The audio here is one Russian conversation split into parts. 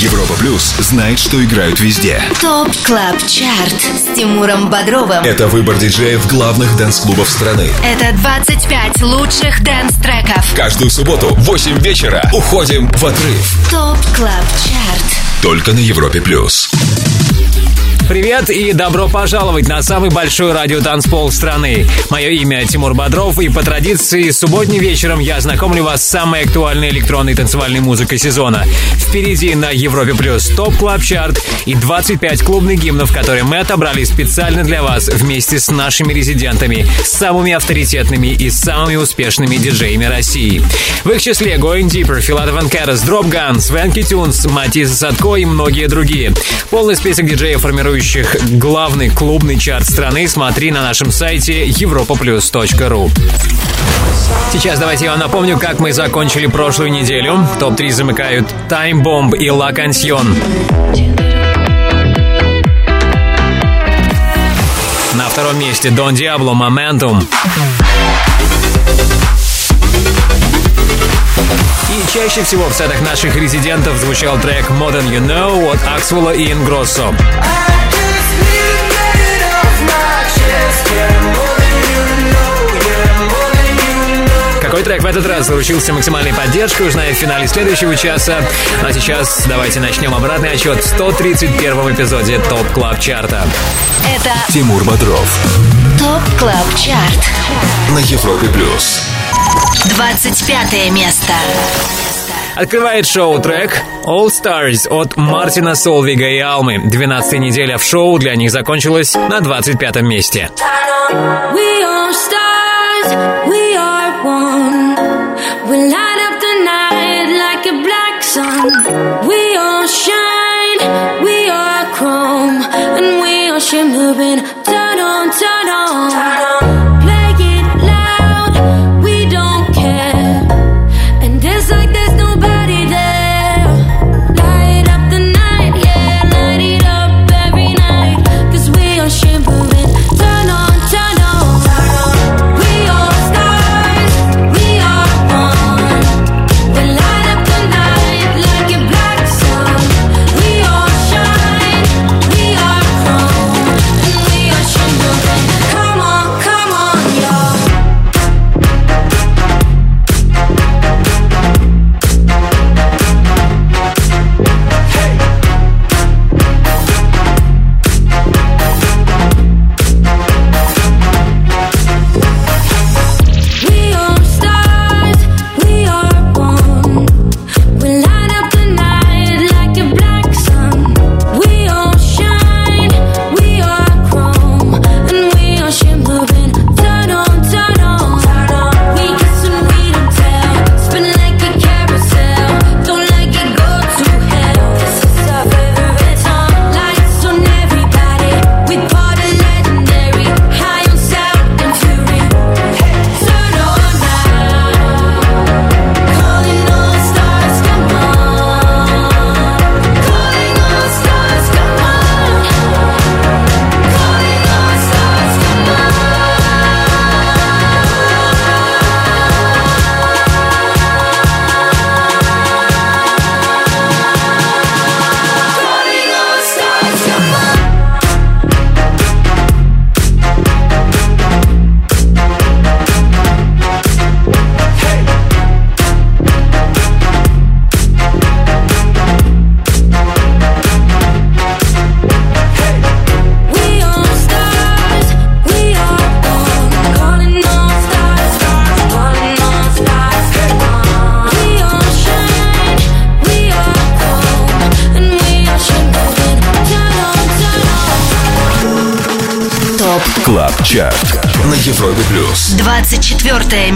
Европа Плюс знает, что играют везде. Top Club Chart с Тимуром Бодровым. Это выбор диджеев главных dance-клубов страны. Это 25 лучших dance-треков. Каждую субботу в 8 вечера уходим в отрыв. Top Club Chart. Только на Европе Плюс. Привет и добро пожаловать на самый большой радиотанцпол страны. Мое имя Тимур Бодров, и по традиции субботним вечером я знакомлю вас с самой актуальной электронной танцевальной музыкой сезона. Впереди на Европе Плюс Top Club Chart и 25 клубных гимнов, которые мы отобрали специально для вас вместе с нашими резидентами, самыми авторитетными и самыми успешными диджеями России. В их числе Going Deeper, Filatov & Karas, Dropgun, Swanky Tunes, Matisse & Sadko и многие другие. Полный список диджеев, формирующих главный клубный чарт страны, смотри на нашем сайте europaplus.ru. Сейчас давайте я вам напомню, как мы закончили прошлую неделю. Топ-3 замыкают Time Bomb и La Canción. На втором месте Don Diablo Momentum. И чаще всего в сетах наших резидентов звучал трек More Than You Know от Аксвелла и Ингроссо. Какой трек в этот раз заручился максимальной поддержкой, узнаем в финале следующего часа. Ну а сейчас давайте начнем обратный отсчет в 131 эпизоде Top Club Chart'а. Это Тимур Бодров Top Club Chart. на Европе Плюс. 25 место. Открывает шоу трек All Stars от Мартина Солвига и Алмы. 12 неделя в шоу для них закончилась на 25 месте. We are stars, we are one. We light up the night like a black sun. We all shine, we are chrome, and we are shimmering. Turn on, turn on. Este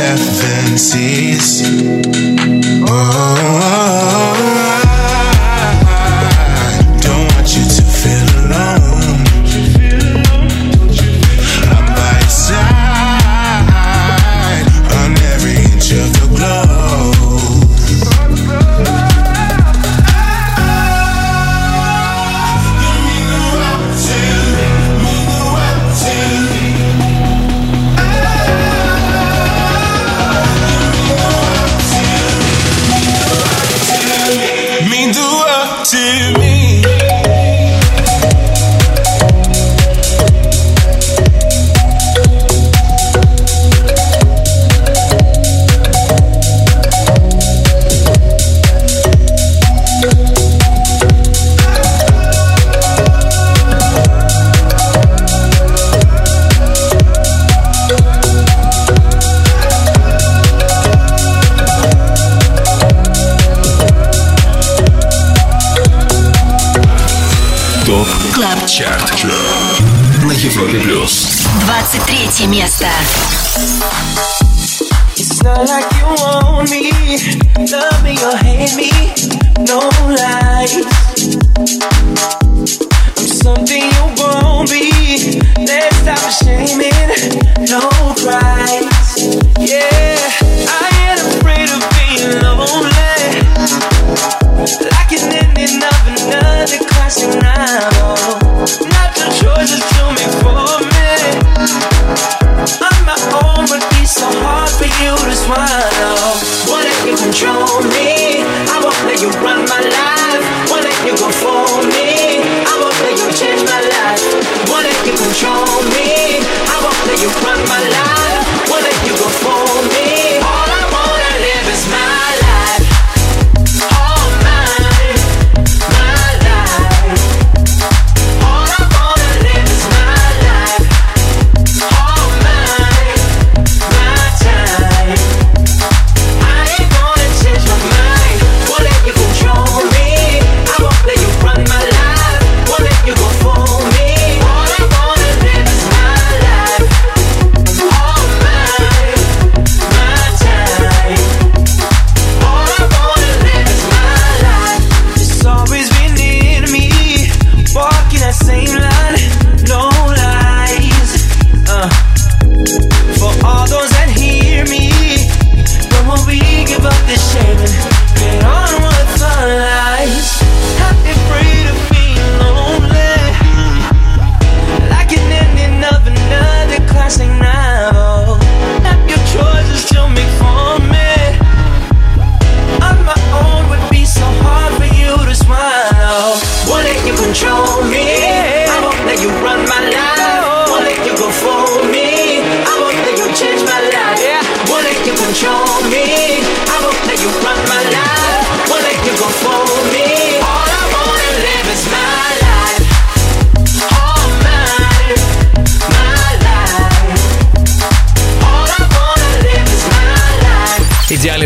tendencies. Oh.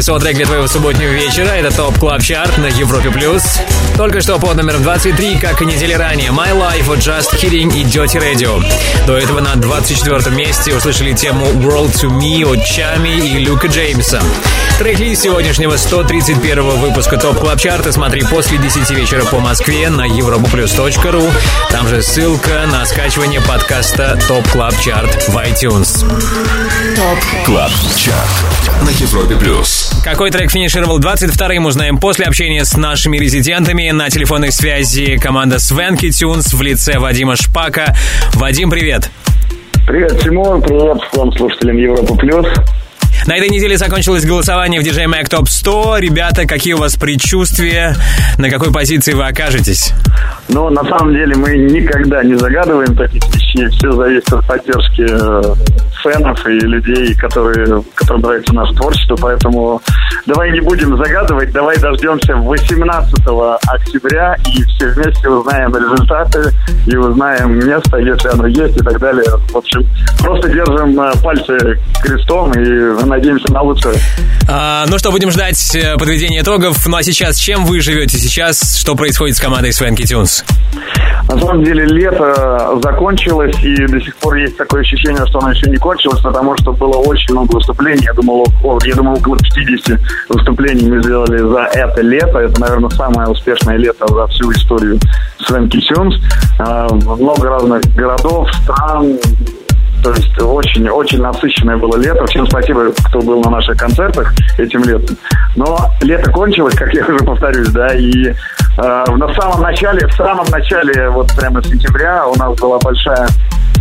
всего трек для твоего субботнего вечера. Это Top Club Chart на Европе Плюс. Только что под номером 23, как и недели ранее, My Life, Just Kiddin и Dirty Radio. До этого на 24 месте услышали тему World to Me от Tchami и Люка Джеймса. Трек-лист сегодняшнего 131 выпуска Top Club Chart'а смотри после 10 вечера по Москве на europaplus.ru. Там же ссылка на скачивание подкаста Top Club Chart в iTunes. TOP Club Chart на Европе+. плюс. Какой трек финишировал 22-м, узнаем после общения с нашими резидентами. На телефонной связи команда Swanky Tunes в лице Вадима Шпака. Вадим, привет! Привет, Тимур, привет всем слушателям Европа Плюс. На этой неделе закончилось голосование в DJ Mag Top 100. Ребята, какие у вас предчувствия? На какой позиции вы окажетесь? Ну, на самом деле, мы никогда не загадываем таких вещей. Все зависит от поддержки э, фенов и людей, которые, которым нравится наше творчество. Поэтому давай не будем загадывать, давай дождемся 18 октября и все вместе узнаем результаты и узнаем место, если оно есть и так далее. В общем, просто держим э, пальцы крестом и надеемся на лучшее. А, ну что, будем ждать э, подведения итогов. Ну а сейчас, чем вы живете сейчас? Что происходит с командой Свенки Тюнс? На самом деле лето закончилось, и до сих пор есть такое ощущение, что оно еще не кончилось, потому что было очень много выступлений. Я думал, о, я думал около 50 выступлений мы сделали за это лето. Это, наверное, самое успешное лето за всю историю Свенки Тюнс. А, Много разных городов, стран, то есть очень-очень насыщенное было лето. Всем спасибо, кто был на наших концертах этим летом. Но лето кончилось, как я уже повторюсь, да, и э, на самом начале, в самом начале, вот прямо сентября у нас была большая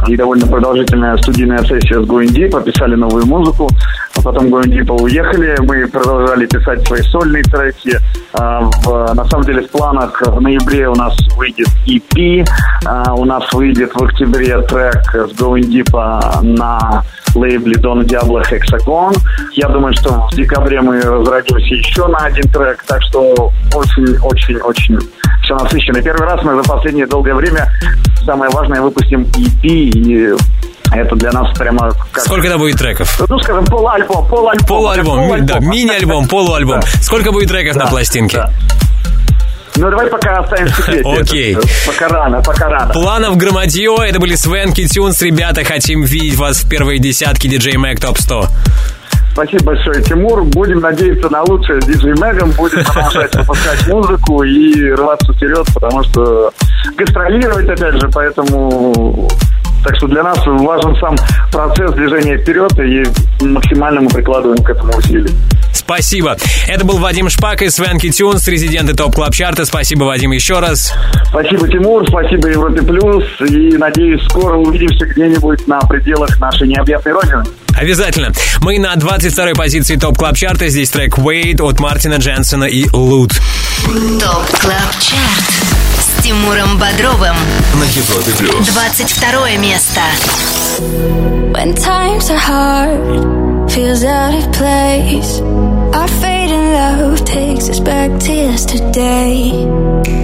и довольно продолжительная студийная сессия с Deep, пописали новую музыку, а потом Deep уехали, мы продолжали писать свои сольные треки. А, в, на самом деле в планах в ноябре у нас выйдет EP, а, у нас выйдет в октябре трек с Deep на лейбле Дон Диабло Hexagon. Я думаю, что в декабре мы разродимся еще на один трек, так что очень-очень-очень все насыщенно. Первый раз мы за последнее долгое время, самое важное, выпустим EP, и это для нас прямо... Как, Сколько это будет треков? ну, скажем, полуальбом, полуальбом. Полуальбом, полуальбом. да, мини-альбом, полуальбом. Сколько будет треков на пластинке? да. Ну, давай пока оставим в секрете. Окей. Это, Пока рано, пока рано. Планов громадье, это были Свенки Тюнс. Ребята, хотим видеть вас в первой десятке DJ Mag Top 100. Спасибо большое, Тимур. Будем надеяться на лучшее диджей Мэгом. Будем продолжать выпускать музыку и рваться вперед, потому что гастролировать, опять же, поэтому... Так что для нас важен сам процесс движения вперед, и максимально мы прикладываем к этому усилия. Спасибо. Это был Вадим Шпак из Swanky Tunes, резиденты TOP Club Chart а. Спасибо, Вадим, еще раз. Спасибо, Тимур, спасибо Европе Плюс, и надеюсь, скоро увидимся где-нибудь на пределах нашей необъятной родины. Обязательно. Мы на 22-й позиции TOP Club Chart а. Здесь трек Wait от Мартина Дженсона и Loote. ТОП КЛАБ ЧАРТ Тимуром Бодровым. На Европе плюс. 22 место. When times are hard, feels out of place. Our fading love takes us back to yesterday.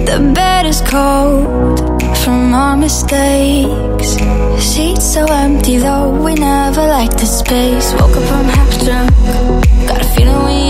The bed is cold from our mistakes. Sheets so empty though we never liked the space. Woke up, I'm half drunk. Got a feeling we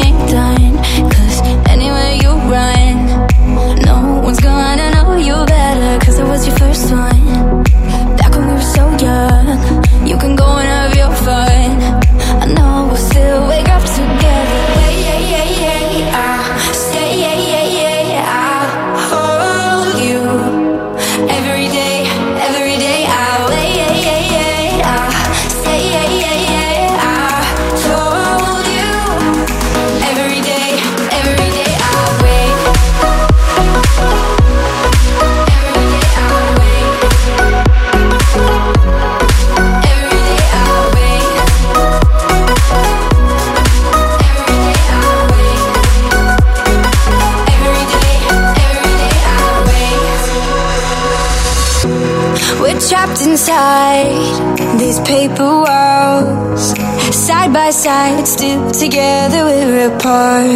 Side by side, still together, we're apart.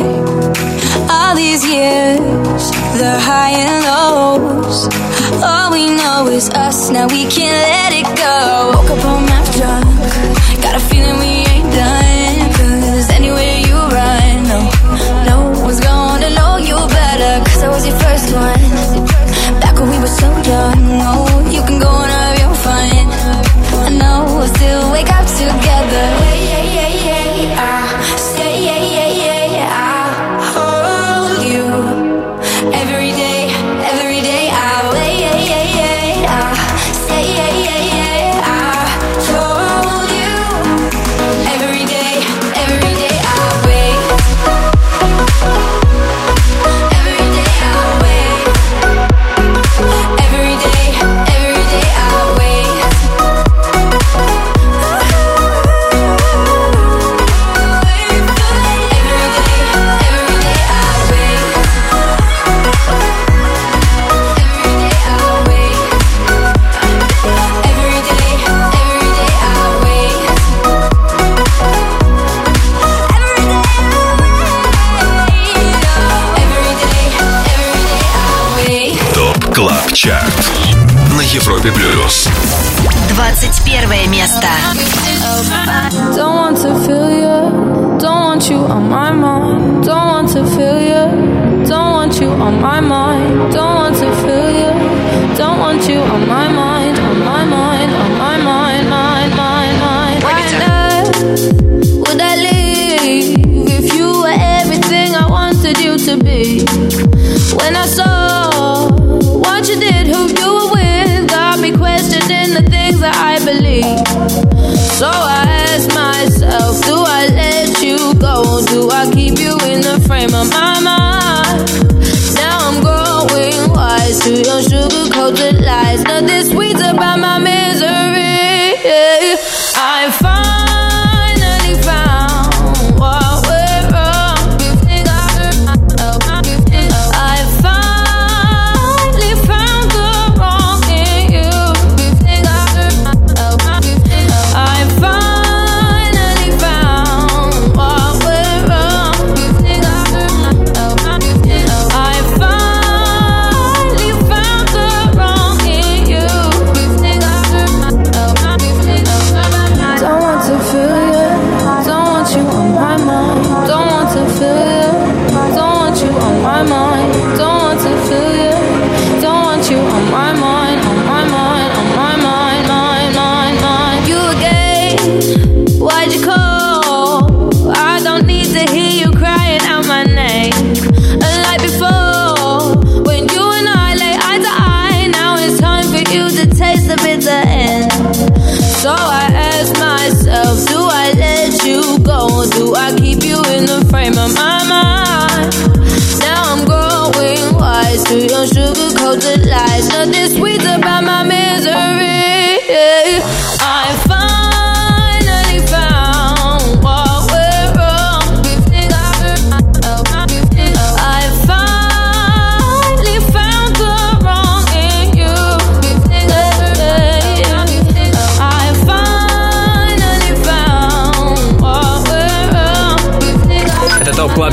All these years, the high and lows. All we know is us, now we can't let it go. Woke up on my 21 место.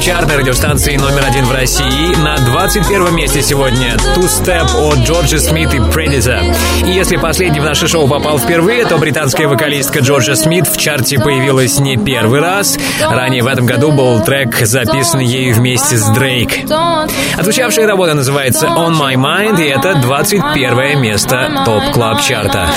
Это топ клаб чарт на радиостанции номер один в России. На 21 месте сегодня Two Step от Джорджа Смит и Predator. И если последний в наше шоу попал впервые, то британская вокалистка Джорджа Смит в чарте появилась не первый раз. Ранее в этом году был трек, записанный ею вместе с Дрейк. Отвечавшая работа называется On My Mind, и это 21 место топ клаб чарта.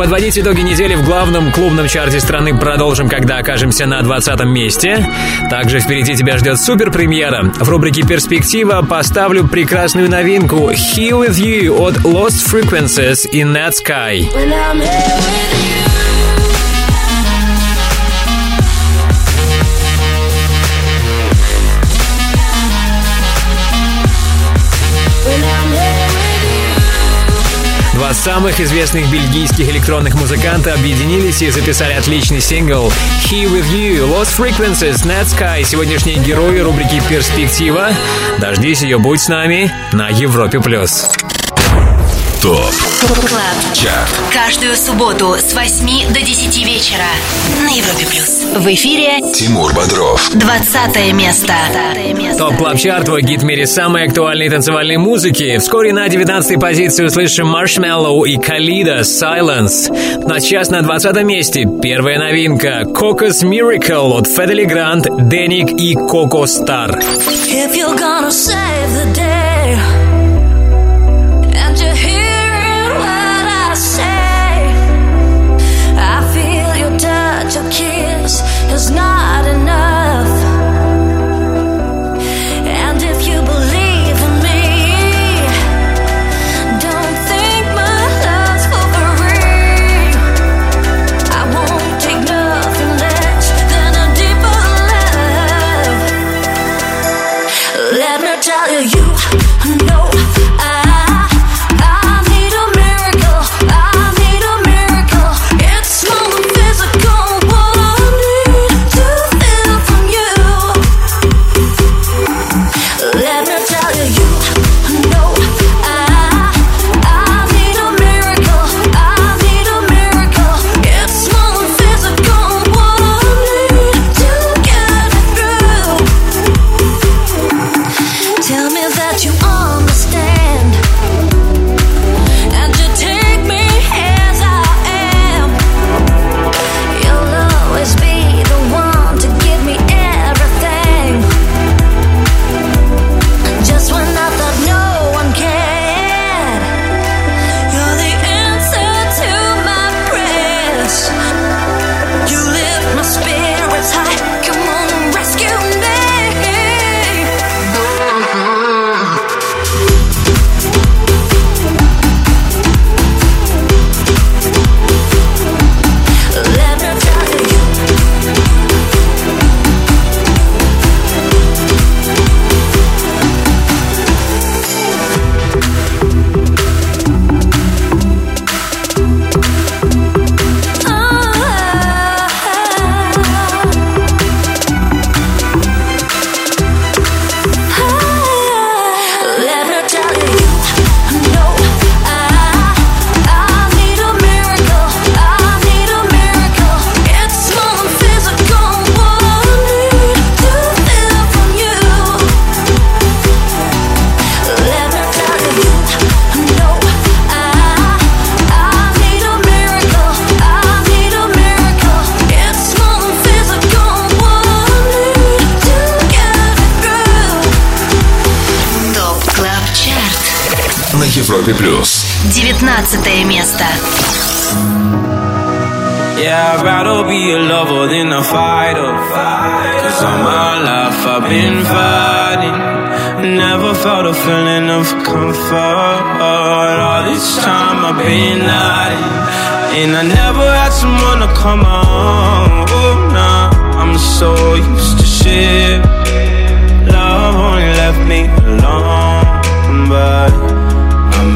Подводить итоги недели в главном клубном чарте страны продолжим, когда окажемся на 20 месте. Также впереди тебя ждет супер премьера. В рубрике «Перспектива» поставлю прекрасную новинку «Here With You» от Lost Frequencies in That Sky. When I'm here with you. Самых известных бельгийских электронных музыканта объединились и записали отличный сингл «Here With You» Lost Frequencies, Netsky, сегодняшние герои рубрики «Перспектива». Дождись ее, будь с нами на Европе+. плюс. TOP Club. Chart Каждую субботу с 8 до 10 вечера на Европе плюс. В эфире Тимур Бодров 20 место. TOP Club Chart, твой гид в мире самой актуальной танцевальной музыки. Вскоре на 19 позиции услышим Marshmello и Khalid а Silence. На час на 20 месте первая новинка Cocos Miracle от Федели Грант, Деник и Коко Стар. If you're gonna save Европе плюс. 19 место. Yeah, I'd rather be a lover than a fighter. Cause all my life I've been fighting. Never felt a feeling of comfort. All this time I've been hiding. And I never had someone to come on. Oh, nah, I'm so used to shit. Love only left me alone. But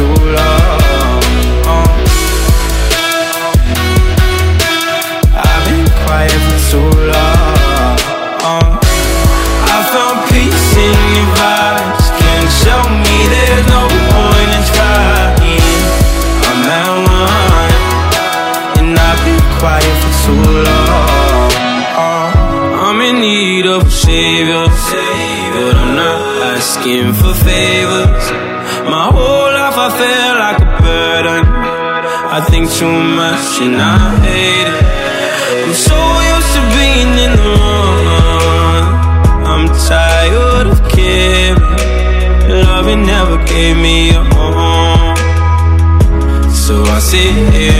Too long. Uh. I've been quiet for too long. I found peace in your vibes. Can't show me there's no point in trying. I'm at one, and I've been quiet for too long. Too much and I hate it. I'm so used to being in the wrong. I'm tired of caring. Loving never gave me a home. So I sit here.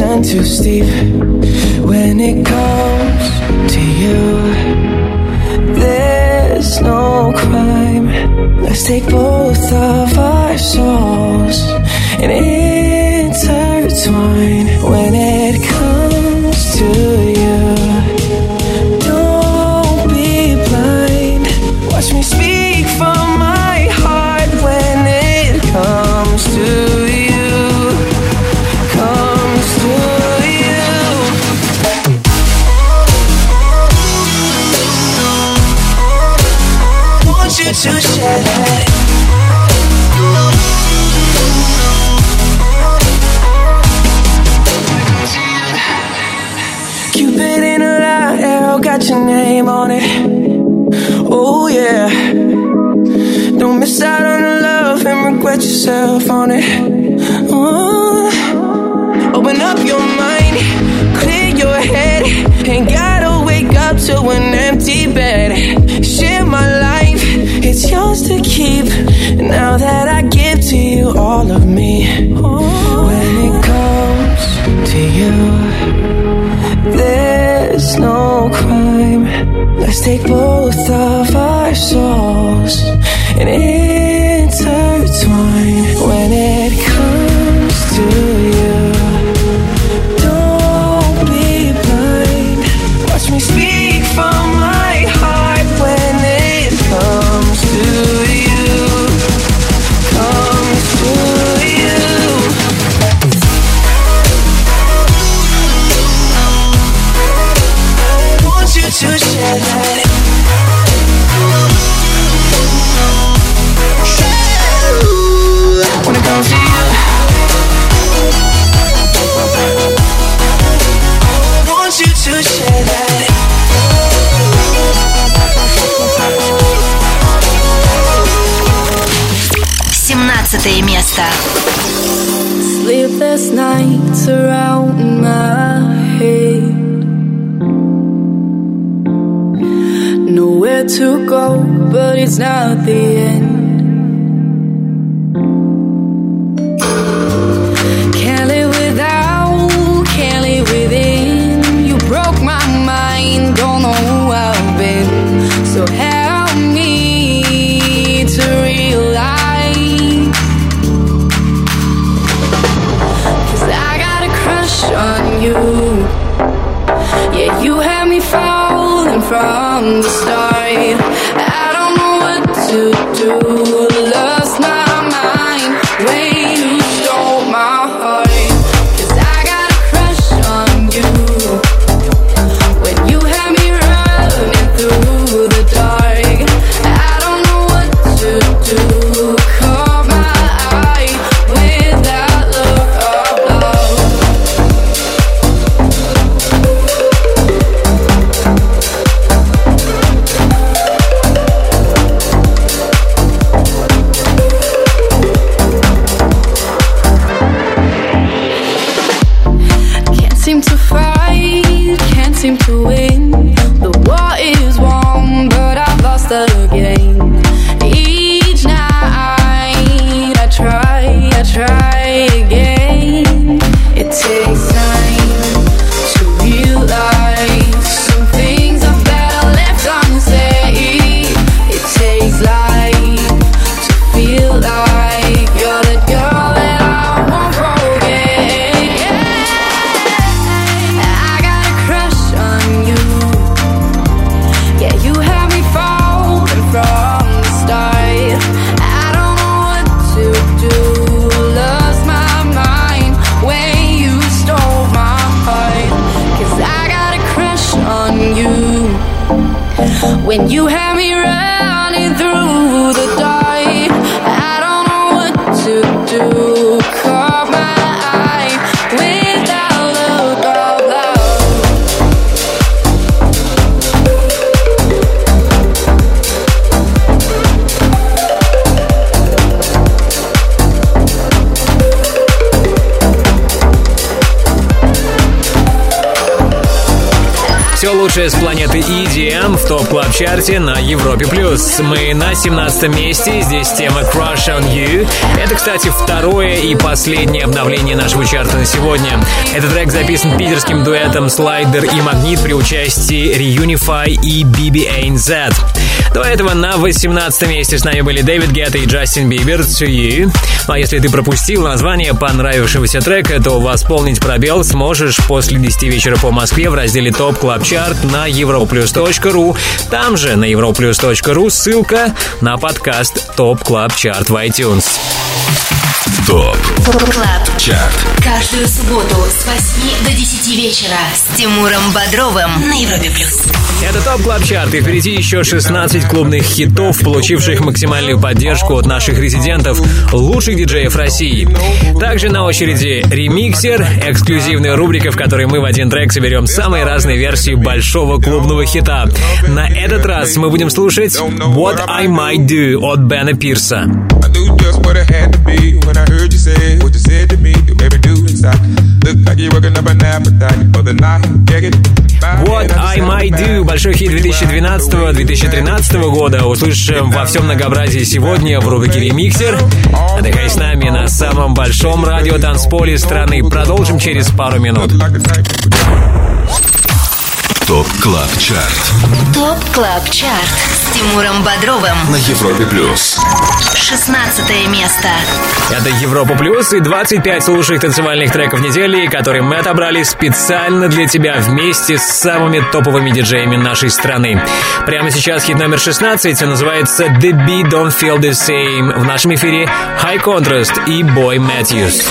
None too steep. When it comes to you. There's no crime. Let's take both of our souls and all of me, when it comes to you, there's no crime. Let's take both of our souls and to go, but it's not the end. The start. TOP Club Chart е на Европе+. плюс. Мы на 17 месте, здесь тема Crush on You. Это, кстати, второе и последнее обновление нашего чарта на сегодня. Этот трек записан питерским дуэтом Слайдер и Магнит при участии Reunify и BBANZ. До этого на 18 месте с нами были Дэвид Гетта и Джастин Бибер «To You». Ну а если ты пропустил название понравившегося трека, то восполнить пробел сможешь после 10 вечера по Москве в разделе TOP Club Chart на europlus.ru. Там же на europlus.ru ссылка на подкаст TOP Club Chart в iTunes. TOP Club Chart Каждую субботу с 8 до 10 вечера с Тимуром Бодровым на Европе Плюс. Это TOP Club Chart, и впереди еще 16 клубных хитов, получивших максимальную поддержку от наших резидентов, лучших диджеев России. Также на очереди ремиксер, эксклюзивная рубрика, в которой мы в один трек соберем самые разные версии большого клубного хита. На этот раз мы будем слушать What I Might Do от Бена Пирса. What I Might Do, большой хит 2012-2013 года, услышим во всем многообразии сегодня в рубрике «Ремиксер». Отдыхай с нами на самом большом радио танцполе страны. Продолжим через пару минут. ТОП КЛАБ ЧАРТ ТОП КЛАБ ЧАРТ с Тимуром Бодровым на Европе Плюс. 16 место. Это Европа Плюс и 25 лучших танцевальных треков недели, которые мы отобрали специально для тебя вместе с самыми топовыми диджеями нашей страны. Прямо сейчас хит номер 16 называется The Beat Don't Feel The Same. В нашем эфире High Contrast и Boy Matthews.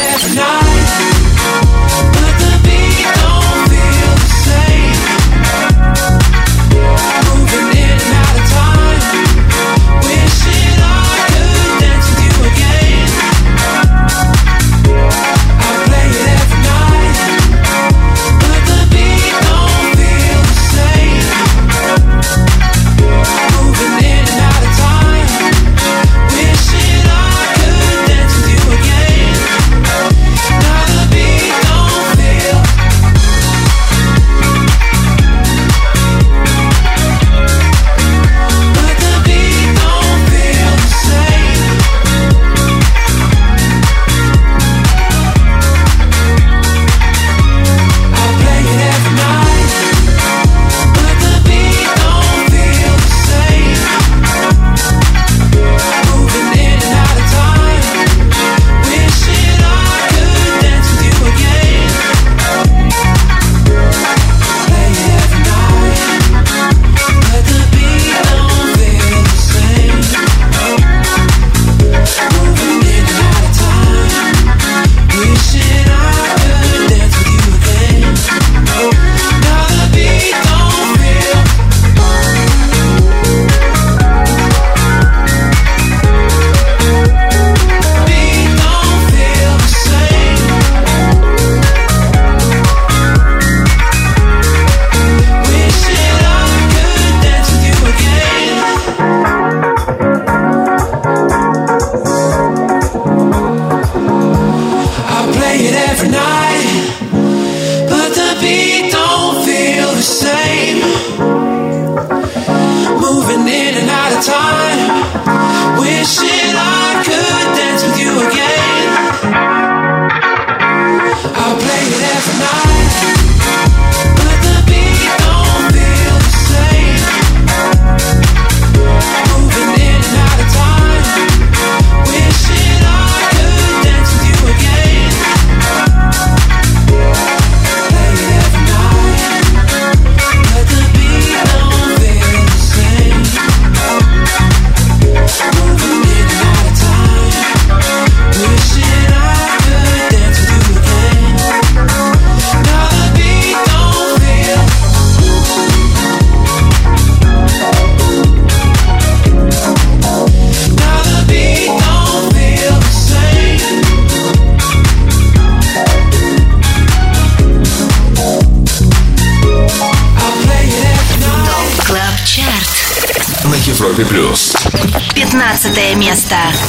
Fiesta.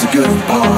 the good part.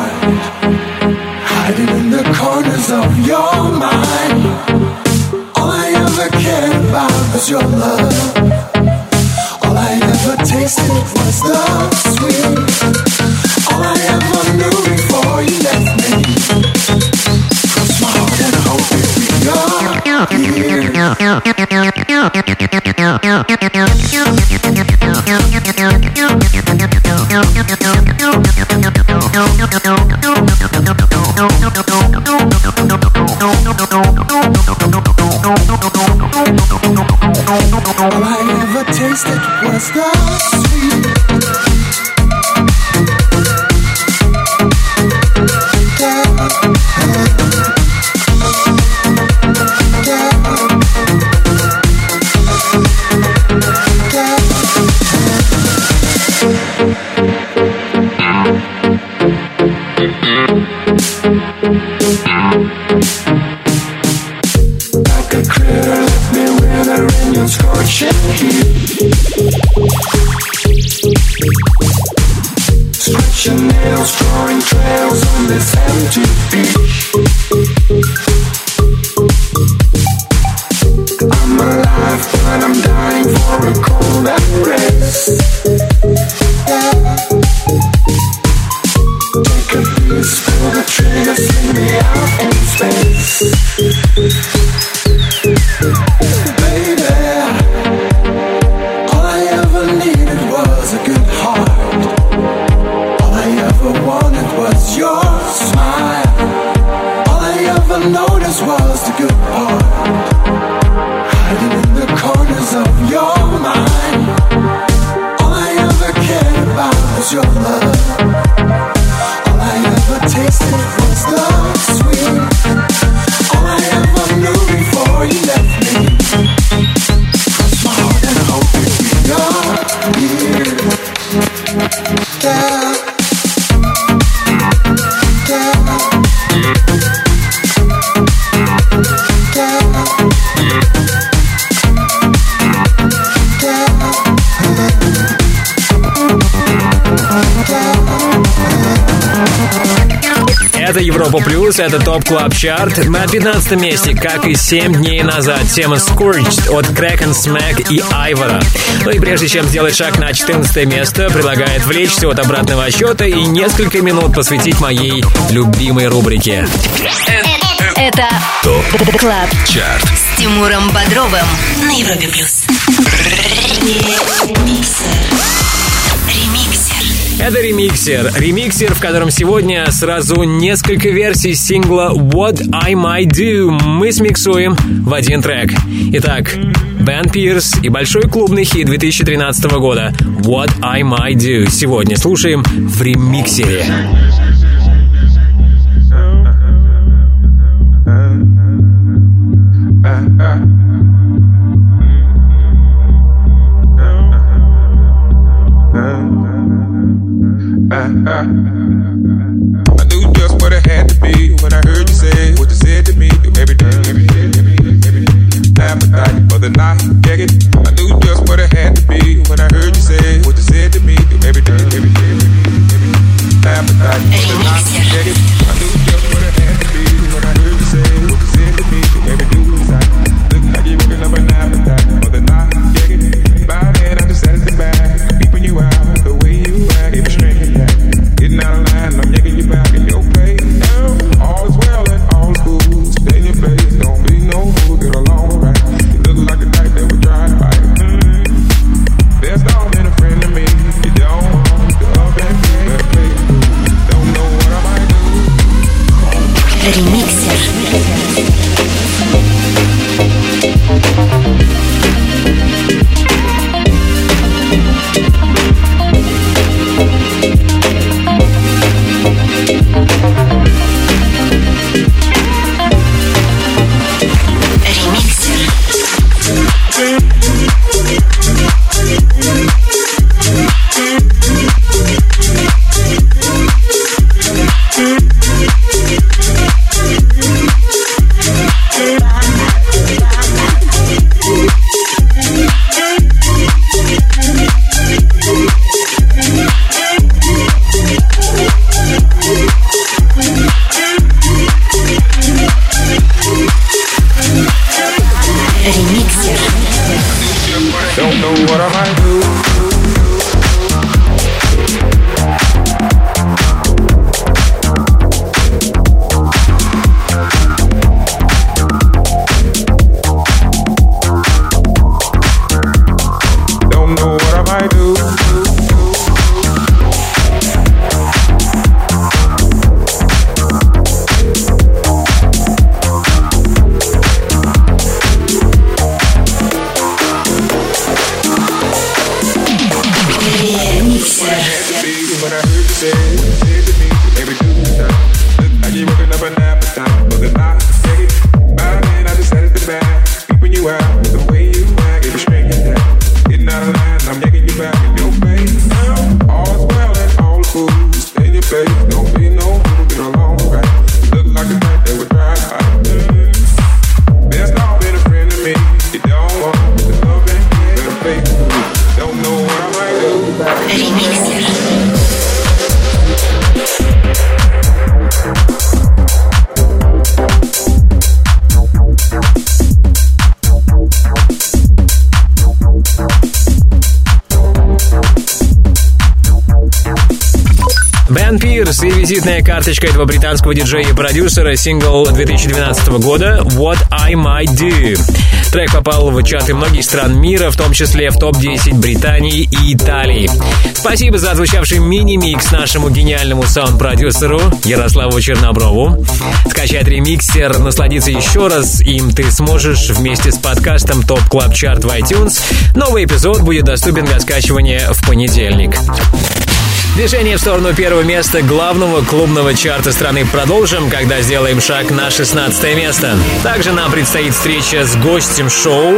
Your nails, drawing trails on this empty beach. I'm alive, but I'm dying for a cold embrace. Европа Плюс. Это TOP Club Chart. На 15 месте, как и 7 дней назад, тема Scorched от Kraken Smack и Айвара. Ну и прежде чем сделать шаг на 14 место, предлагает отвлечься от обратного счета и несколько минут посвятить моей любимой рубрике. Это TOP Club Chart с Тимуром Бодровым на Европе Плюс. Это ремиксер. Ремиксер, в котором сегодня сразу несколько версий сингла What I Might Do мы смиксуем в один трек. Итак, Бен Пирс и большой клубный хит 2013 года What I Might Do сегодня слушаем в ремиксере. I knew just what it had to be when I heard you say what you said to me. Every day, every day, every day, every day. Appetite for the night, get it? I knew just what it had to be when I heard you say what you said to me. Every day, every day, Ремиксер. Карточка этого британского диджея и продюсера сингл 2012 года What I Might Do. Трек попал в чарты многих стран мира, в том числе в топ-10 Британии и Италии. Спасибо за отзвучавший мини-микс нашему гениальному саунд-продюсеру Ярославу Черноброву. Скачать ремиксер, насладиться еще раз им ты сможешь вместе с подкастом TOP Club Chart в iTunes. Новый эпизод будет доступен для скачивания в понедельник. Движение в сторону первого места главного клубного чарта страны продолжим, когда сделаем шаг на 16 место. Также нам предстоит встреча с гостем шоу.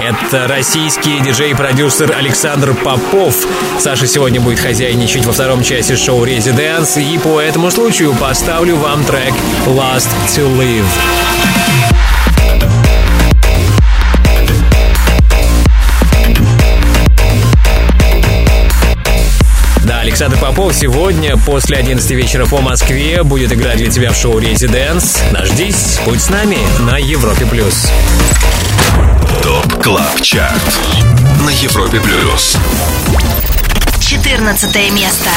Это российский диджей-продюсер Александр Попов. Саша сегодня будет хозяйничать во втором части шоу «Резиденс», и по этому случаю поставлю вам трек «Last to Live». Александр Попов сегодня после 11 вечера по Москве будет играть для тебя в шоу «ResiDANCE». Дождись, будь с нами на Европе+. плюс. TOP Club Chart на Европе Плюс. 14 место.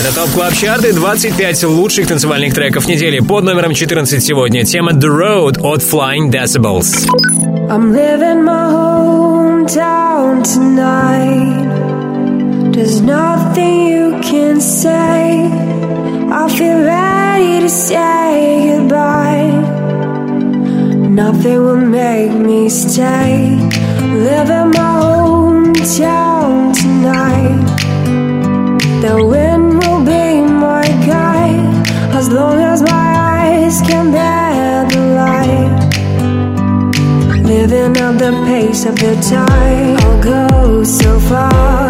Это TOP Club Chart ы, 25 лучших танцевальных треков недели. Под номером 14 сегодня тема The Road от Flying Decibels. I'm leaving my hometown tonight. There's nothing you can say. I feel ready to say goodbye. Nothing will make me stay. Live in my hometown tonight. The wind will be my guide as long as my eyes can bear the light. Living at the pace of the tide. I'll go so far,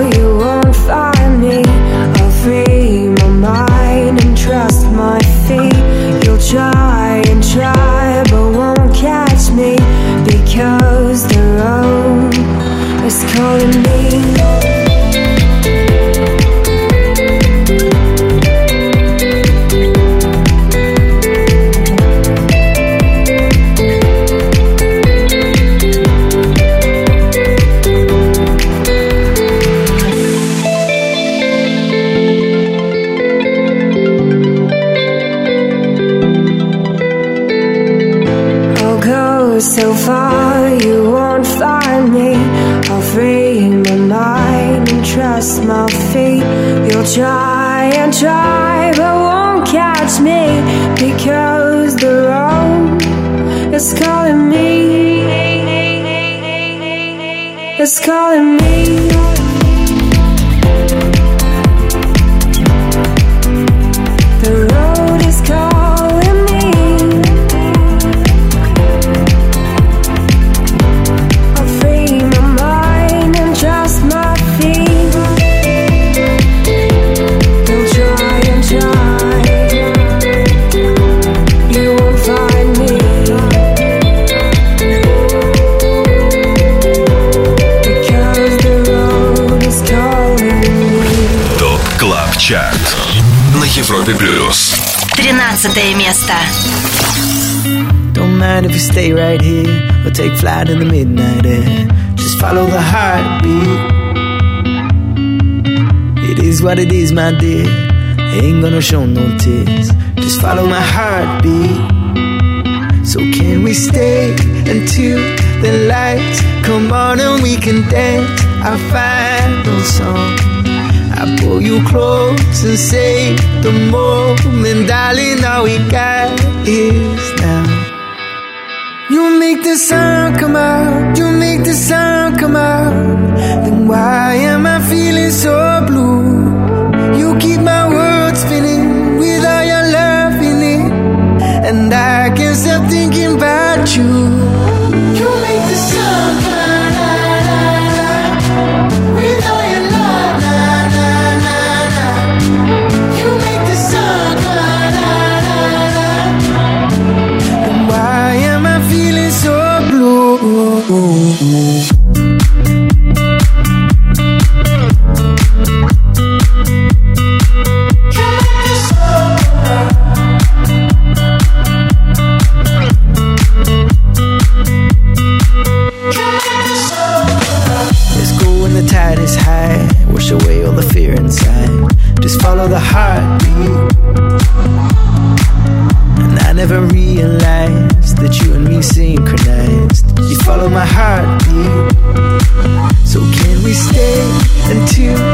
Saturday Miesta. Don't mind if you stay right here or take flight in the midnight air. Just follow the heartbeat. It is what it is, my dear. Ain't gonna show no tears. Just follow my heartbeat. So can we stay until the lights come on and we can dance our final song? I pull you close and say the moment, darling, all we got is now. You make the sun come out, you make the sun come out. Then why am I feeling so blue? All the fear inside. Just follow the heartbeat. And I never realized that you and me synchronized. You follow my heartbeat. So can we stay until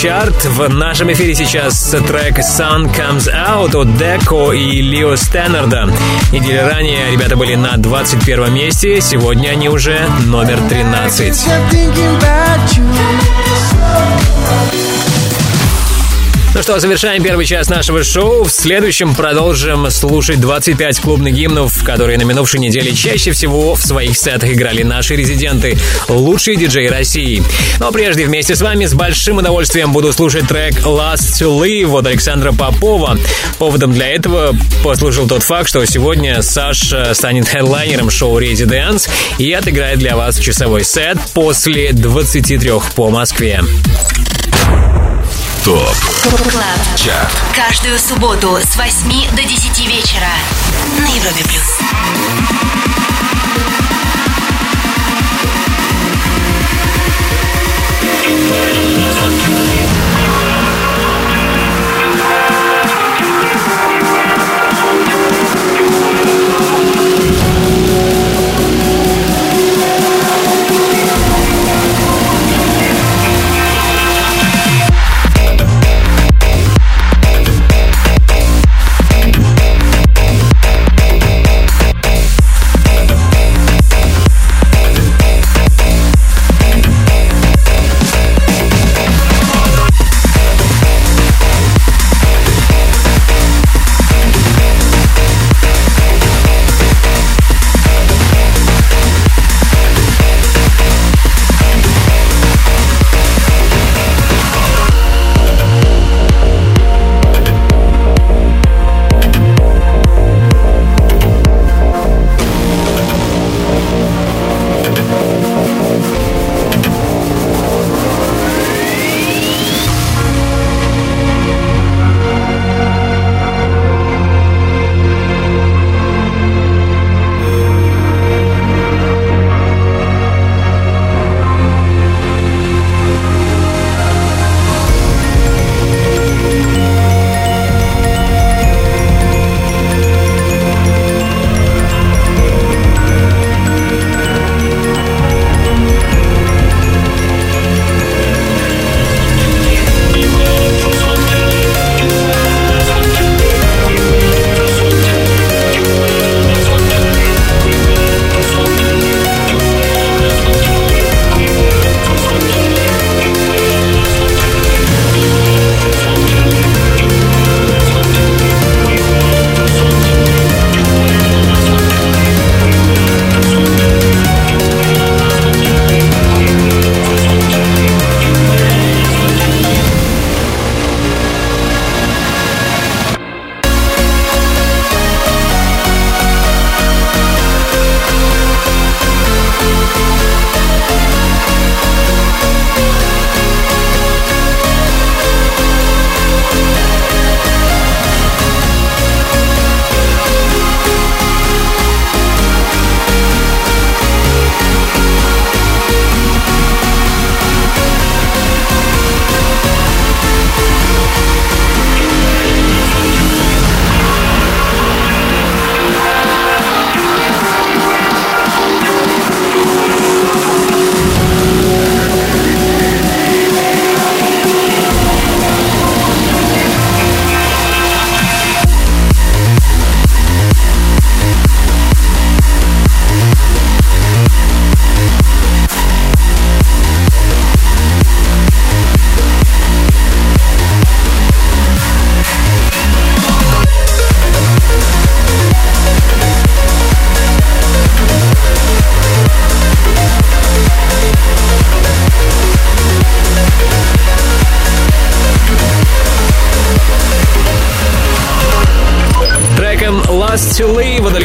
Чарт. В нашем эфире сейчас трек Sun Comes Out от Деко и Лио Стэннерда. Неделю ранее ребята были на 21 месте, сегодня они уже номер 13. Ну что, завершаем первый час нашего шоу. В следующем продолжим слушать 25 клубных гимнов, которые на минувшей неделе чаще всего в своих сетах играли наши резиденты, лучшие диджеи России. Но прежде вместе с вами с большим удовольствием буду слушать трек Last to Live от Александра Попова. Поводом для этого послужил тот факт, что сегодня Саша станет хедлайнером шоу Residents и отыграет для вас часовой сет после 23 по Москве. ТОП КЛАБ ЧАРТ Каждую субботу с 8 до 10 вечера на Европе Плюс.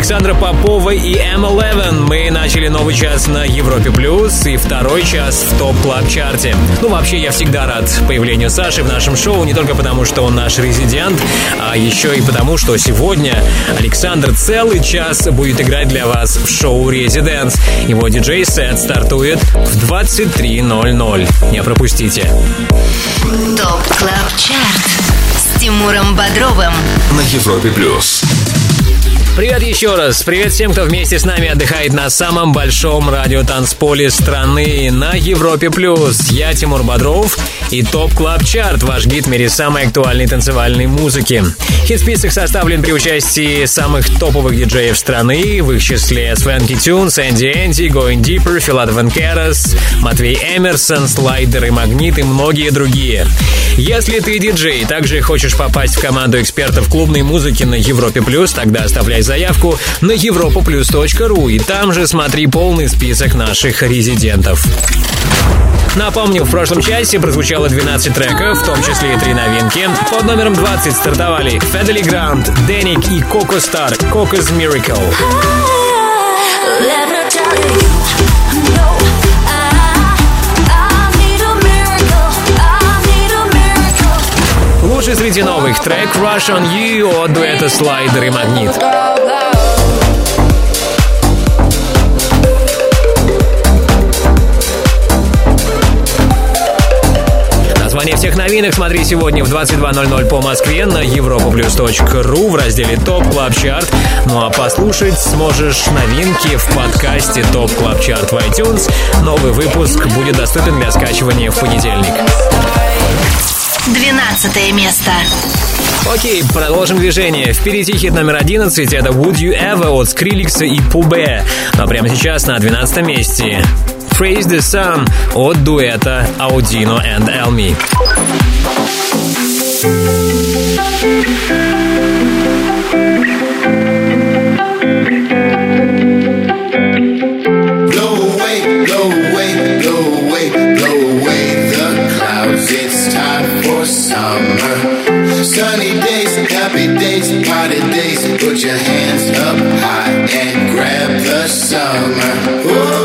Александра Попова и M11. Мы начали новый час на Европе Плюс и второй час в TOP Club Chart е Ну, вообще, я всегда рад появлению Саши в нашем шоу, не только потому, что он наш резидент, а еще и потому, что сегодня Александр целый час будет играть для вас в шоу ResiDANCE. Его диджей-сет стартует в 23.00. Не пропустите. TOP Club Chart с Тимуром Бодровым на Европе Плюс. Привет еще раз. Привет всем, кто вместе с нами отдыхает на самом большом радиотанцполе страны на Европе+. плюс. Я Тимур Бодров и TOP Club Chart, ваш гид в мире самой актуальной танцевальной музыки. Хит-список составлен при участии самых топовых диджеев страны, в их числе Swanky Tunes, Сэнди Энди, Going Deeper, Filatov & Karas, Матвей Эмерсон, Слайдер и Магнит и многие другие. Если ты диджей и также хочешь попасть в команду экспертов клубной музыки на Европе+, плюс, тогда оставляй заявку на europoplus.ru и там же смотри полный список наших резидентов. Напомню, в прошлом часе прозвучало 12 треков, в том числе и три новинки. Под номером 20 стартовали Федели Грант, Деник и Коко Стар, Coco's Miracle. Лучший среди новых трек Crush on You от дуэта Слайдер и Магнит. Название всех новинок смотри сегодня в 22.00 по Москве на europaplus.ru в разделе TOP Club Chart. Ну а послушать сможешь новинки в подкасте TOP Club Chart в iTunes. Новый выпуск будет доступен для скачивания в понедельник. 12 место. Окей, продолжим движение. Впереди хит номер 11. Это Would You Ever от Скриликса и Пубе. Но прямо сейчас на 12 месте. Praise the Sun от дуэта Audino and Elmi. Blow away, blow away, blow away, blow away the clouds. It's time for summer. Sunny days, happy days, party days. Put your hands up high and grab the summer. Oh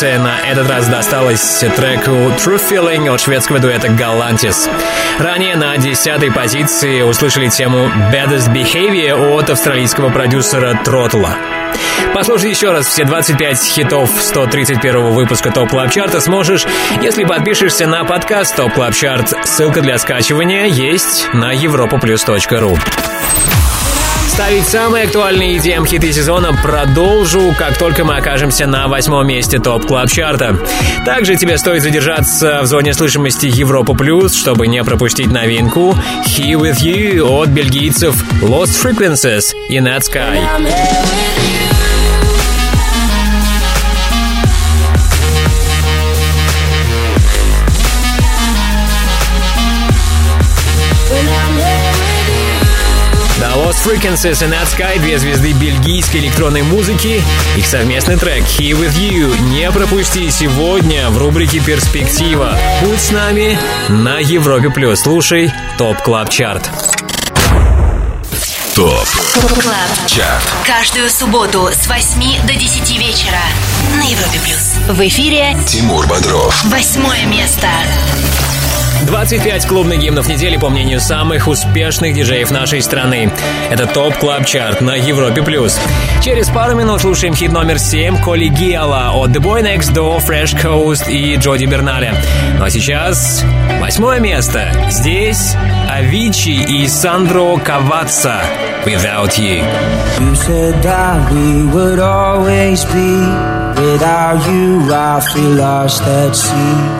Девятая позиция на этот раз досталась треку True Feeling от шведского дуэта Galantis. Ранее на десятой позиции услышали тему Baddest Behavior от австралийского продюсера Throttle а. Послушай еще раз все 25 хитов 131 выпуска TOP Club Chart а сможешь, если подпишешься на подкаст TOP Club Chart. Ссылка для скачивания есть на europaplus.ru. Ставить самые актуальные EDM хиты сезона продолжу, как только мы окажемся на восьмом месте TOP Club Chart а Также тебе стоит задержаться в зоне слышимости Европа Плюс, чтобы не пропустить новинку He With You от бельгийцев Lost Frequencies и Net Sky. Frequencies и Nat Sky, две звезды бельгийской электронной музыки. Их совместный трек He With You не пропусти сегодня в рубрике «Перспектива». Будь с нами на Европе+. плюс. Слушай TOP Club Chart. TOP CLUB CHART Каждую субботу с 8 до 10 вечера на Европе+. плюс. В эфире Тимур Бодров. Восьмое место. 25 клубных гимнов недели по мнению самых успешных диджеев нашей страны. Это TOP Club Chart на Европе+. плюс. Через пару минут слушаем хит номер 7 «Colegiala» от The Boy Next Door, Fresh Coast и Джоди Берналя. Ну а сейчас восьмое место. Здесь Авичи и Сандро Каваца «Without You». You said that we would always be Without you I feel lost at sea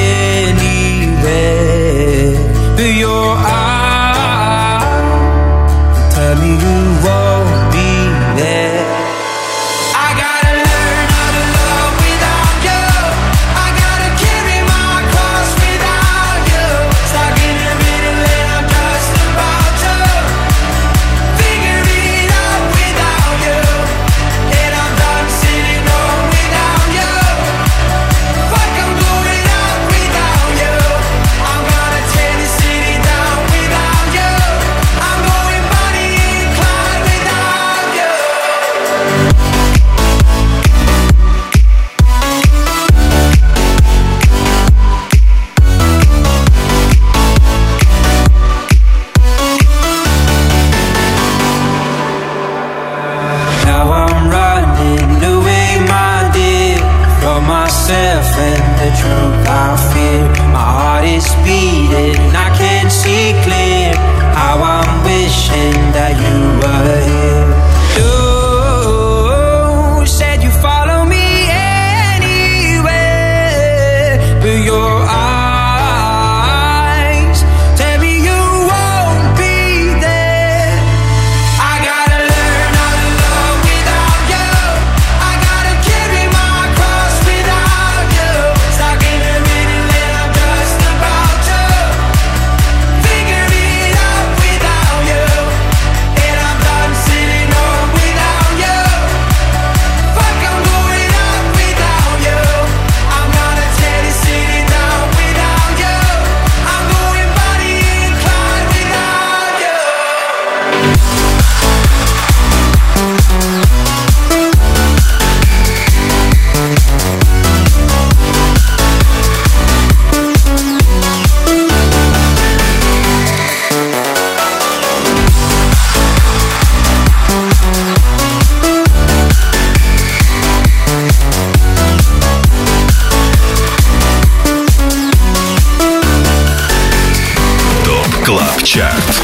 Чарт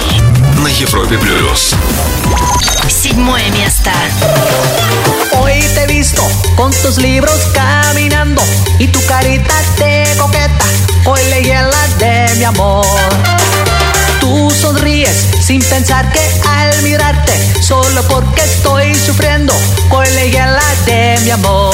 на Европе Плюс. Седьмое место. Hoy te he visto con tus libros caminando y tu carita de coqueta. Hoy leí la de mi amor. Tú sonríes sin pensar que al mirarte, solo porque estoy sufriendo, hoy leí la de mi amor.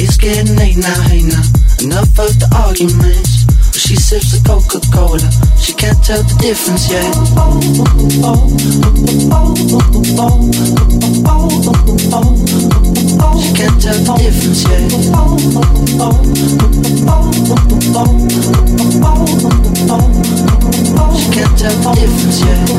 It's getting late now, hey now. Enough of the arguments. She sips the difference yet. She can't tell the difference yet. She can't tell the difference yet. She can't tell the difference yet.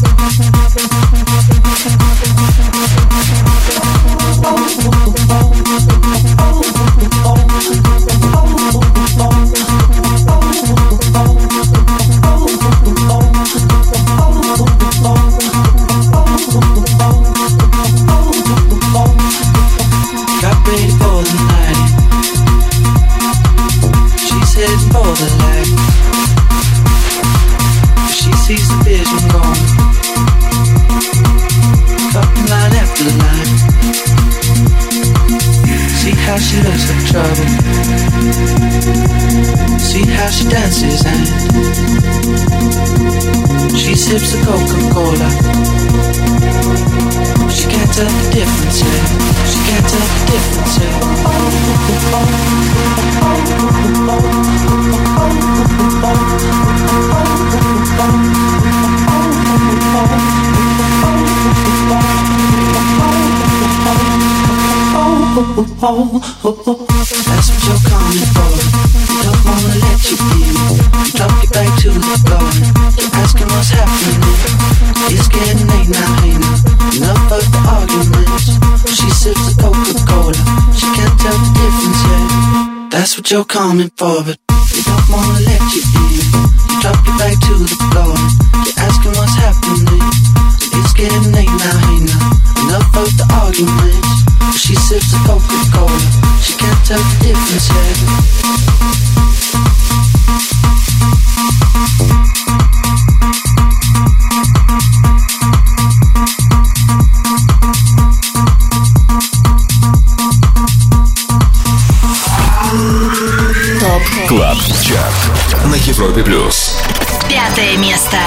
Gracias. Trouble. See how she dances and she sips a Coca-Cola. She can't tell the difference yet. She can't tell the difference what you. You drop your back to the floor. Asking what's happening. It's getting late now, hey now. Enough of the arguments. She sips a Coca-Cola. She can't tell the difference yet. That's what you're coming for, but they don't wanna let you in. You drop your back to the floor. You're asking what's happening. It's getting late now, hey now. Enough of the arguments. She sips a Coca-Cola. She can't tell the difference yet. Клаб Чарт на Европе Плюс. Пятое место.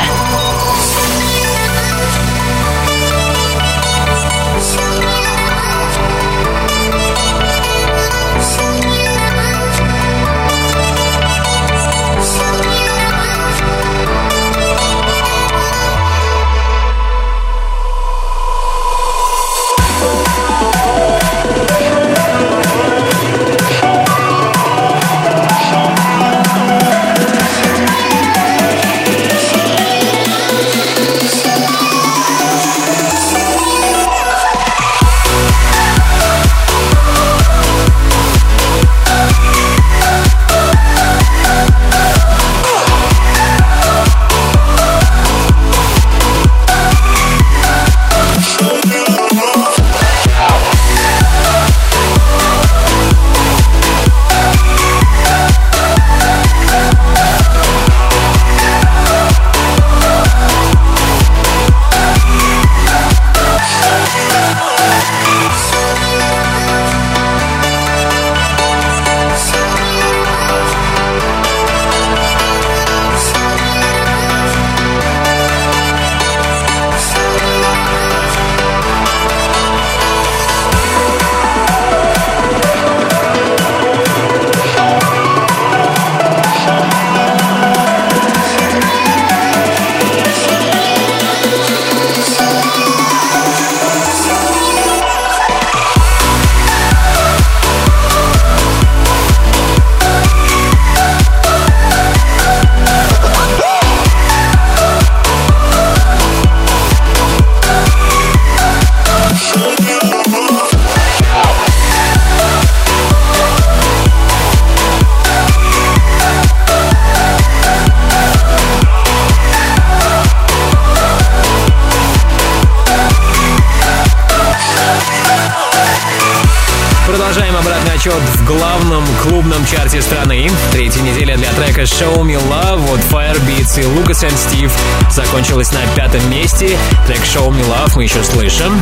Пятом месте. Трек Show Me Love мы еще слышим.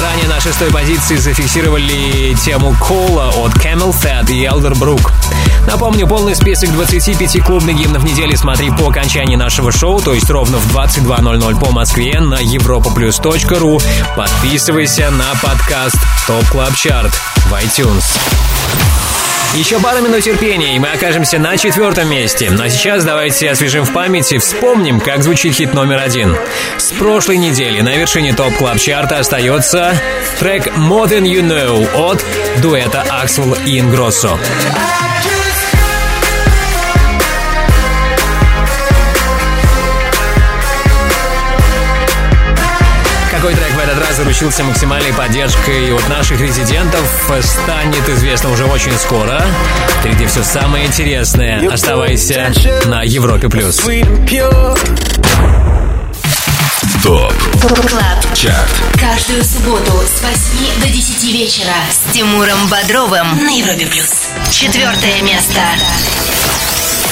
Ранее на шестой позиции зафиксировали тему Кола от Camel Fat и Elder Brook. Напомню, полный список 25 клубных гимнов недели смотри по окончании нашего шоу, то есть ровно в 22.00 по Москве на europaplus.ru. Подписывайся на подкаст Top Club Chart в iTunes. Еще пару минут терпения, и мы окажемся на четвертом месте. Но сейчас давайте освежим в памяти, вспомним, как звучит хит номер один. С прошлой недели на вершине топ клаб чарта остается трек More Than You Know от дуэта Axel и Ingrosso. Какой заручился максимальной поддержкой от наших резидентов, станет известно уже очень скоро. Впереди все самое интересное. Оставайся на Европе+. плюс. TOP Club. CHART Каждую субботу с 8 до 10 вечера с Тимуром Бодровым на Европе плюс. Четвертое место.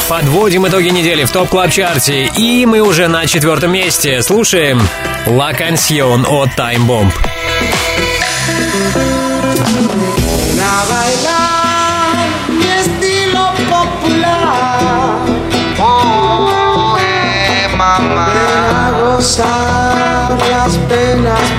Подводим итоги недели в top club чарте И мы уже на четвертом месте. Слушаем La Canción от Time Bomb. a bailar mi estilo popular. Oh, eh, mamá. A gozar las penas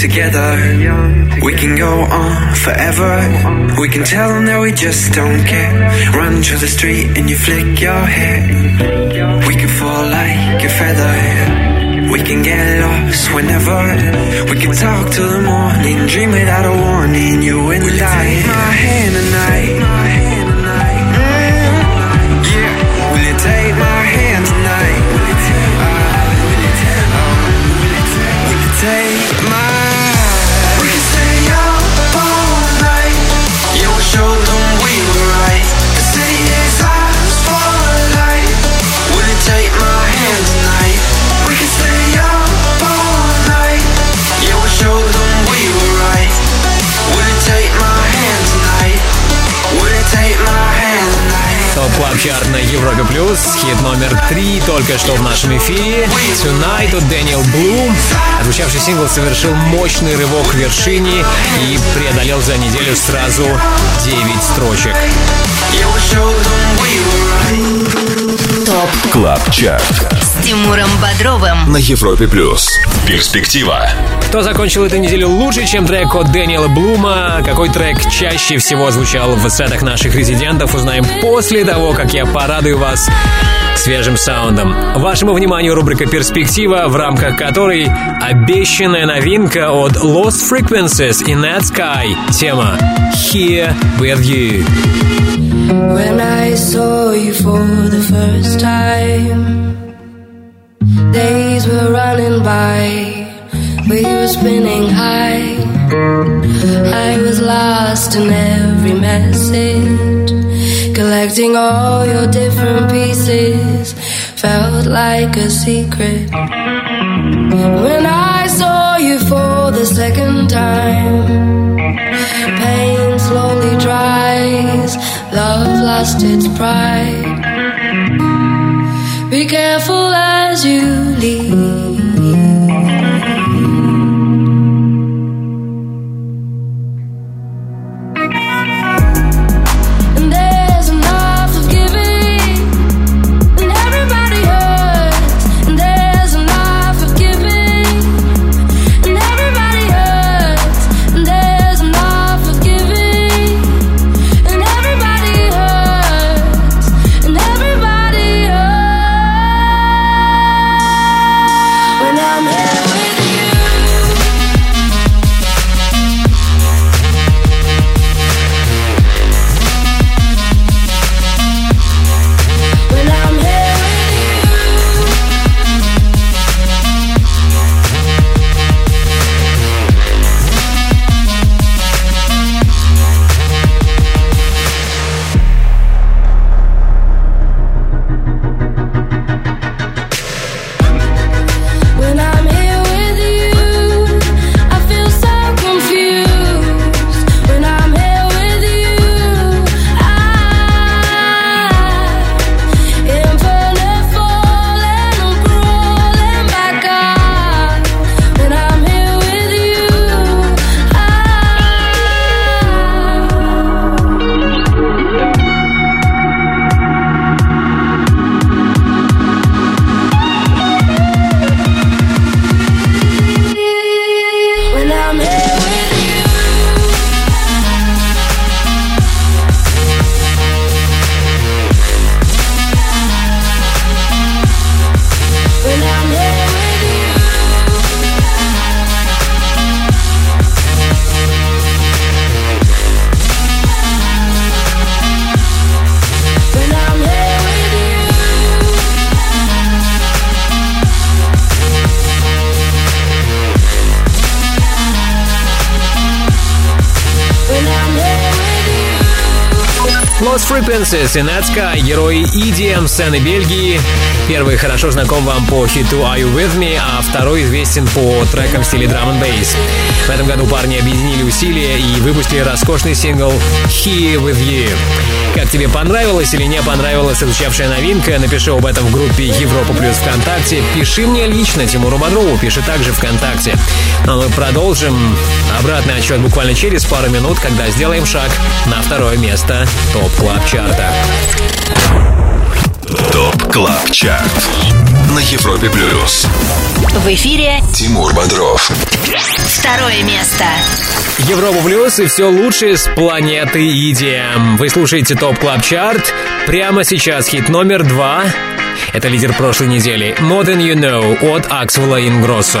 together. We can go on forever. We can tell them that we just don't care. Run through the street and you flick your hair. We can fall like a feather. We can get lost whenever. We can talk till the morning, dream without a warning. You and I. My hand tonight. Club Chart на Европе Плюс. Хит номер три только что в нашем эфире. Tonight от Дэниел Блум. Отзвучавший сингл совершил мощный рывок к вершине и преодолел за неделю сразу 9 строчек. Top Club Chart с Тимуром Бодровым на Европе Плюс. Перспектива. Кто закончил эту неделю лучше, чем трек от Дэниела Блума? Какой трек чаще всего звучал в сетах наших резидентов, узнаем после того, как я порадую вас свежим саундом. Вашему вниманию рубрика «Перспектива», в рамках которой обещанная новинка от Lost Frequencies и Ned Sky. Тема «Here With You». When I saw you for the first time Days were running by We were spinning high. I was lost in every message, collecting all your different pieces. Felt like a secret when I saw you for the second time. Pain slowly dries, love lost its pride. Be careful as you leave. И Netsky, герои EDM сцены Бельгии. Первый хорошо знаком вам по хиту Are You With Me, а второй известен по трекам в стиле Drum and Bass. В этом году парни объединили усилия и выпустили роскошный сингл Here With You. Как тебе понравилась или не понравилась звучавшая новинка, напиши об этом в группе Европа Плюс ВКонтакте. Пиши мне лично, Тимуру Бодрову, пиши также ВКонтакте. А мы продолжим обратный отчет буквально через пару минут, когда сделаем шаг на второе место TOP Club Чарта. TOP CLUB CHART на Европе Плюс. В эфире Тимур Бодров. второе место. Европа Плюс и все лучшее с планеты EDM. Вы слушаете TOP Club Chart. Прямо сейчас хит номер два. Это лидер прошлой недели. More Than You Know от Аксвелла Ингроссо.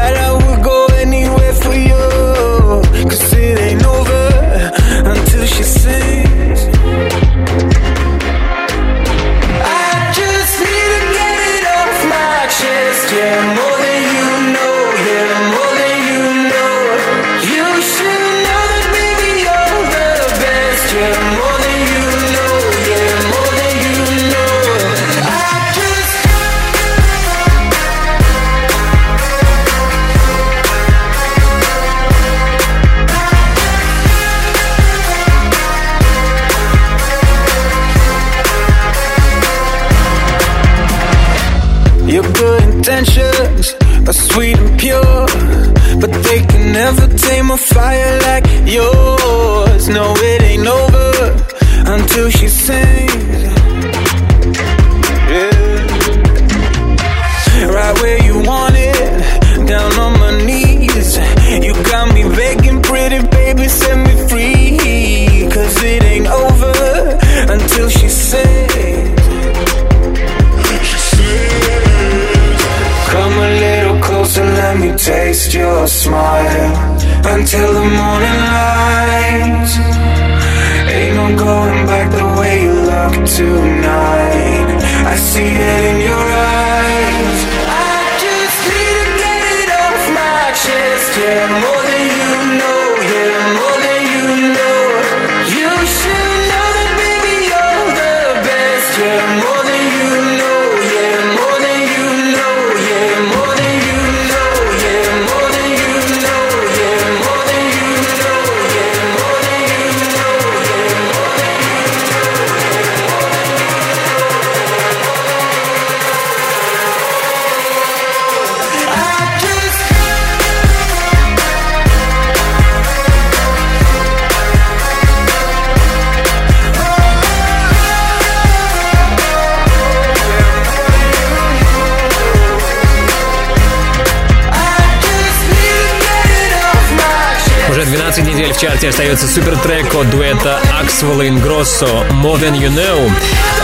Аксвелла Ингроссо «More Than You Know».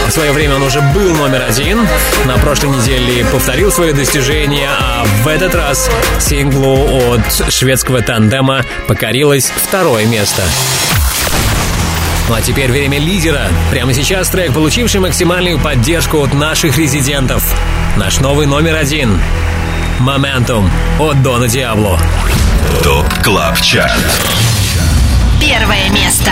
В свое время он уже был номер один. На прошлой неделе повторил свое достижение, а в этот раз синглу от шведского тандема покорилось второе место. Ну а теперь время лидера. Прямо сейчас трек, получивший максимальную поддержку от наших резидентов. Наш новый номер один. «Моментум» от Дона Диабло. ТОП КЛАБ ЧАРТ Первое место.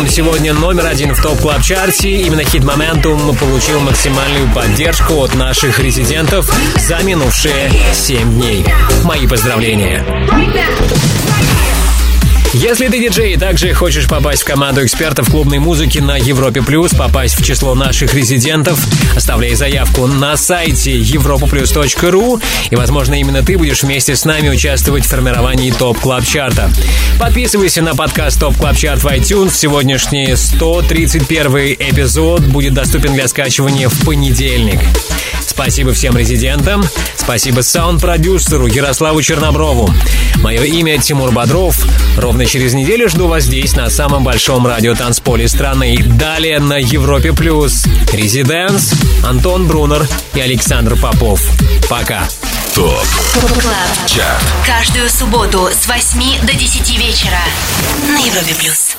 Momentum сегодня номер один в top club чарте Именно хит Momentum получил максимальную поддержку от наших резидентов за минувшие 7 дней. Мои поздравления. Если ты диджей и также хочешь попасть в команду экспертов клубной музыки на Европе Плюс, попасть в число наших резидентов, оставляй заявку на сайте europaplus.ru и, возможно, именно ты будешь вместе с нами участвовать в формировании TOP Club Чарта. Подписывайся на подкаст TOP Club Chart в iTunes. Сегодняшний 131 эпизод будет доступен для скачивания в понедельник. Спасибо всем резидентам. Спасибо саунд-продюсеру Ярославу Черноброву. Мое имя Тимур Бодров. Ровно через неделю жду вас здесь, на самом большом радиотанцполе страны. Далее на Европе+. плюс Residence, Антон Брунер и Александр Попов. Пока. TOP Club. CHART Каждую субботу с 8 до 10 вечера на Европе плюс.